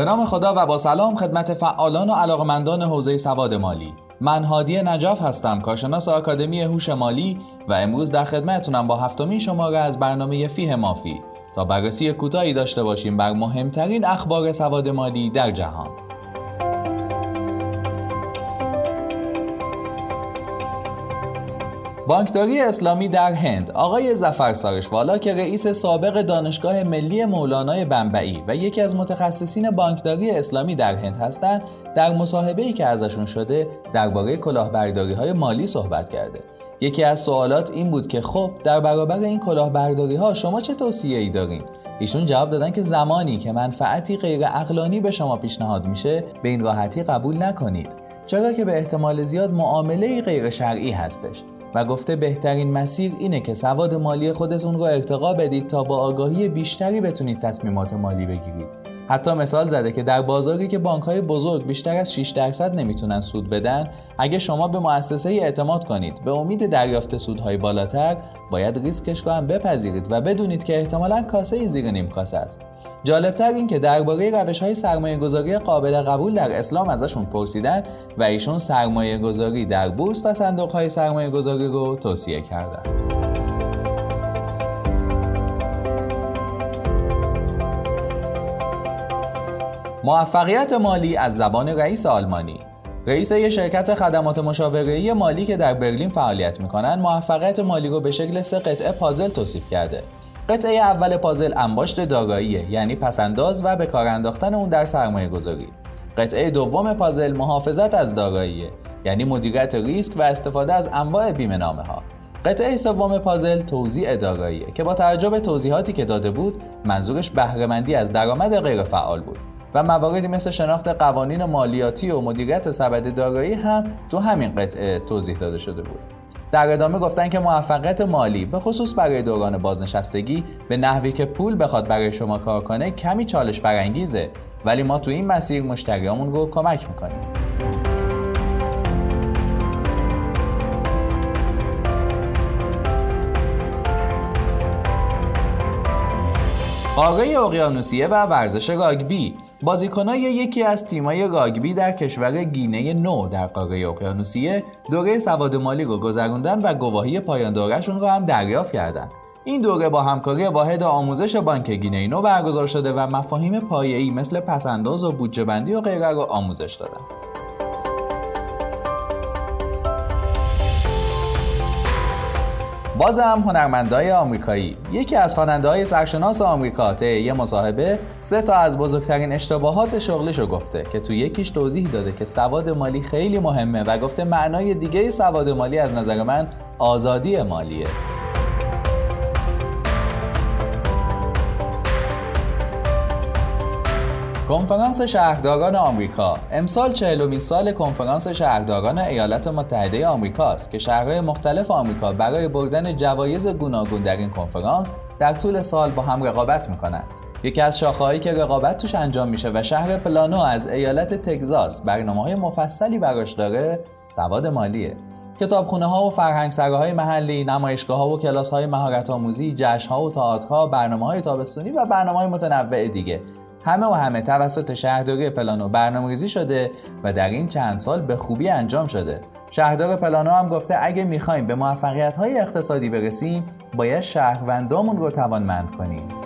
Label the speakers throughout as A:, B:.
A: به نام خدا و با سلام خدمت فعالان و علاقمندان حوزه سواد مالی. من هادی نجاف هستم کارشناس آکادمی هوش مالی و امروز در خدمتتونم با هفتمین شماره از برنامه فیه مافی. تا بررسی کوتاهی داشته باشیم بر مهمترین اخبار سواد مالی در جهان. بانکداری اسلامی در هند آقای زفر سارشوالا که رئیس سابق دانشگاه ملی مولانای بنبعی و یکی از متخصصین بانکداری اسلامی در هند هستند در مصاحبه‌ای که ازشون شده درباره کلاهبرداری های مالی صحبت کرده. یکی از سوالات این بود که خب در برابر این کلاهبرداری ها شما چه توصیه ای دارین؟ ایشون جواب دادن که زمانی که منفعتی غیر اقلانی به شما پیشنهاد میشه به این راحتی قبول نکنید. چرا که به احتمال زیاد معامله غیر شرعی هستش. و گفته بهترین مسیر اینه که سواد مالی خودتون رو ارتقا بدید تا با آگاهی بیشتری بتونید تصمیمات مالی بگیرید. حتی مثال زده که در بازاری که بانک های بزرگ بیشتر از 6 درصد نمی‌تونن سود بدن اگه شما به مؤسسه اعتماد کنید به امید دریافت سودهای بالاتر باید ریسکش رو هم بپذیرید و بدونید که احتمالا کاسه زیر نیم کاسه است جالبتر این که درباره روش های سرمایه گذاری قابل قبول در اسلام ازشون پرسیدن و ایشون سرمایه گذاری در بورس و صندوق های سرمایه گذاری رو توصیه کردن. موفقیت مالی از زبان رئیس آلمانی. رئیس یک شرکت خدمات مشاوره‌ای مالی که در برلین فعالیت می‌کنن موفقیت مالی رو به شکل سه قطعه پازل توصیف کرده. قطعه اول پازل انباشت داراییه یعنی پسنداز و به کار انداختن اون در سرمایه گذاری. قطعه دوم پازل محافظت از داراییه یعنی مدیریت ریسک و استفاده از انواع بیمه نامه ها قطعه سوم پازل توزیع داراییه که با توجه به توضیحاتی که داده بود منظورش بهرهمندی از درآمد غیرفعال بود. و مواردی مثل شناخت قوانین مالیاتی و مدیریت سبد دارایی هم تو همین قطعه توضیح داده شده بود. در ادامه گفتن که موفقیت مالی به خصوص برای دوران بازنشستگی به نحوی که پول بخواد برای شما کار کنه کمی چالش برانگیزه. ولی ما تو این مسیر مشتریامون رو کمک می‌کنیم. قاره اقیانوسیه و ورزش راگبی بازیکنای یکی از تیمای راگبی در کشور گینه نو در قاره اقیانوسیه دوره سواد مالی رو گذروندن و گواهی پایان دورهشون رو هم دریافت کردن. این دوره با همکاری واحد آموزش بانک گینه نو برگزار شده و مفاهیم پایه‌ای مثل پسنداز و بودجه بندی و غیره رو آموزش دادن. بازم هنرمندای آمریکایی. یکی از خواننده های سرشناس آمریکا طی یه مصاحبه سه تا از بزرگترین اشتباهات شغلیشو گفته که تو یکیش توضیح داده که سواد مالی خیلی مهمه و گفته معنای دیگه سواد مالی از نظر من آزادی مالیه. کنفرانس شهرداران آمریکا. امسال چهلمین سال کنفرانس شهرداران ایالات متحده آمریکا است که شهرهای مختلف آمریکا برای بردن جوایز گوناگون در این کنفرانس در طول سال با هم رقابت می‌کنند. یکی از شاخه‌هایی که رقابت توش انجام میشه و شهر پلانو از ایالت تگزاس برنامه های مفصلی براش داره سواد مالیه. کتابخونه ها و فرهنگ های محلی، نمایشگاه ها و کلاس های مهارت آموزی، جشن ها و تئاترها، برنامه های تابستونی و برنامه های متنوع دیگه. همه و همه توسط شهرداری پلانو برنامه‌ریزی شده و در این چند سال به خوبی انجام شده. شهردار پلانو هم گفته اگه می‌خوایم به موفقیت های اقتصادی برسیم باید شهروندامون رو توانمند کنیم.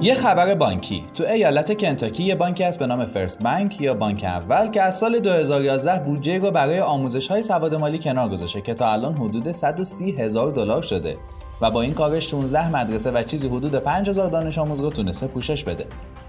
A: یه خبر بانکی تو ایالت کنتاکی یه بانکی هست به نام فرست بانک یا بانک اول که از سال 2011 بودجه رو برای آموزش های سواد مالی کنار گذاشته که تا الان حدود 130 هزار دلار شده و با این کارش 16 مدرسه و چیزی حدود 5000 دانش آموز رو تونسته پوشش بده.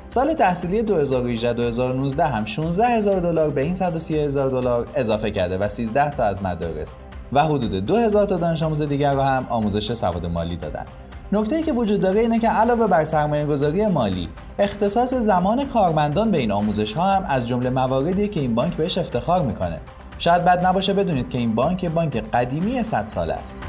A: سال تحصیلی 2018 2019 هم 16 هزار دلار به این 130 هزار دلار اضافه کرده و 13 تا از مدارس و حدود 2000 تا دانش آموز دیگر رو هم آموزش سواد مالی دادن. نکته ای که وجود داره اینه که علاوه بر سرمایه گذاری مالی اختصاص زمان کارمندان به این آموزش ها هم از جمله مواردی که این بانک بهش افتخار می‌کنه. شاید بد نباشه بدونید که این بانک بانک قدیمی 100 ساله است.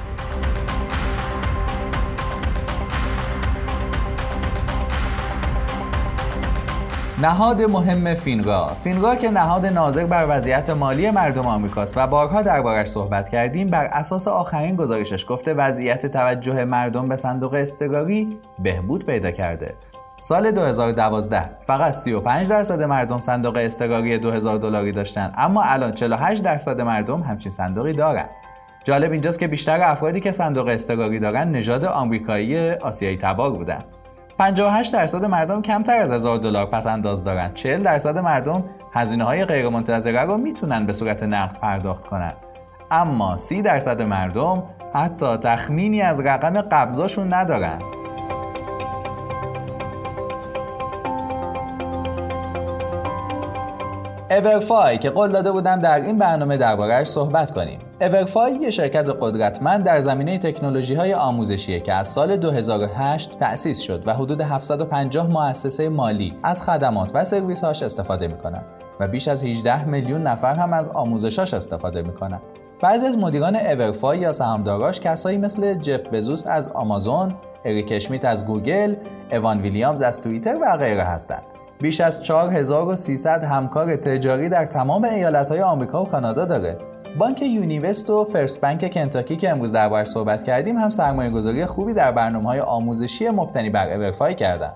A: نهاد مهم فینگا. فینگا که نهاد ناظر بر وضعیت مالی مردم آمریکاست و بارها دربارش صحبت کردیم بر اساس آخرین گزارشش گفته وضعیت توجه مردم به صندوق استقراری بهبود پیدا کرده. سال 2012 فقط 35 درصد مردم صندوق استقراری 2000 دلاری داشتن اما الان 48 درصد مردم همچین صندوقی دارند جالب اینجاست که بیشتر افرادی که صندوق استقراری دارن نژاد آمریکایی آسیایی تبار بودن. 58 درصد مردم کمتر از 1000 دلار پس انداز دارن. 40 درصد مردم هزینه های غیرمنتظره رو می‌تونن به صورت نقد پرداخت کنن. اما 30 درصد مردم حتی تخمینی از رقم قبضاشون ندارن. EverFi که قول داده بودم در این برنامه دربارهش صحبت کنیم EverFi یه شرکت قدرتمند در زمینه تکنولوژی های آموزشیه که از سال 2008 تأسیس شد و حدود 750 مؤسسه مالی از خدمات و سرویس هاش استفاده می‌کنن و بیش از 18 میلیون نفر هم از آموزشاش استفاده می‌کنن بعضی از مدیران EverFi یا سهامداراش کسایی مثل جف بزوس از آمازون، اریک اشمیت از گوگل، اوان ویلیامز از توییتر و غیره هستند. بیش از 4300 همکار تجاری در تمام ایالتهای آمریکا و کانادا داره. بانک یونیوست و فرست بانک کنتاکی که امروز دربارش صحبت کردیم هم سرمایه گذاری خوبی در برنامه های آموزشی مبتنی بر اورفای کردن.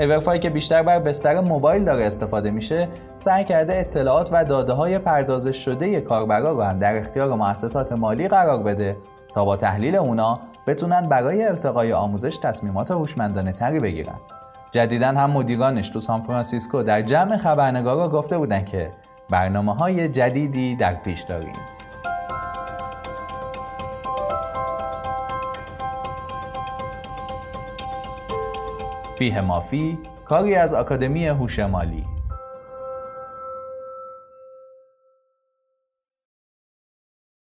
A: اورفای که بیشتر بر بستر موبایل داره استفاده میشه سعی کرده اطلاعات و داده های پردازش شده کاربرا رو هم در اختیار مؤسسات مالی قرار بده تا با تحلیل اونا بتونن برای ارتقای آموزش تصمیمات هوشمندانه تری بگیرن. جدیدا هم مدیرانش تو سان فرانسیسکو در جمع خبرنگارا گفته بودن که برنامه های جدیدی در پیش داریم. فیه مافی کاری از آکادمی هوش مالی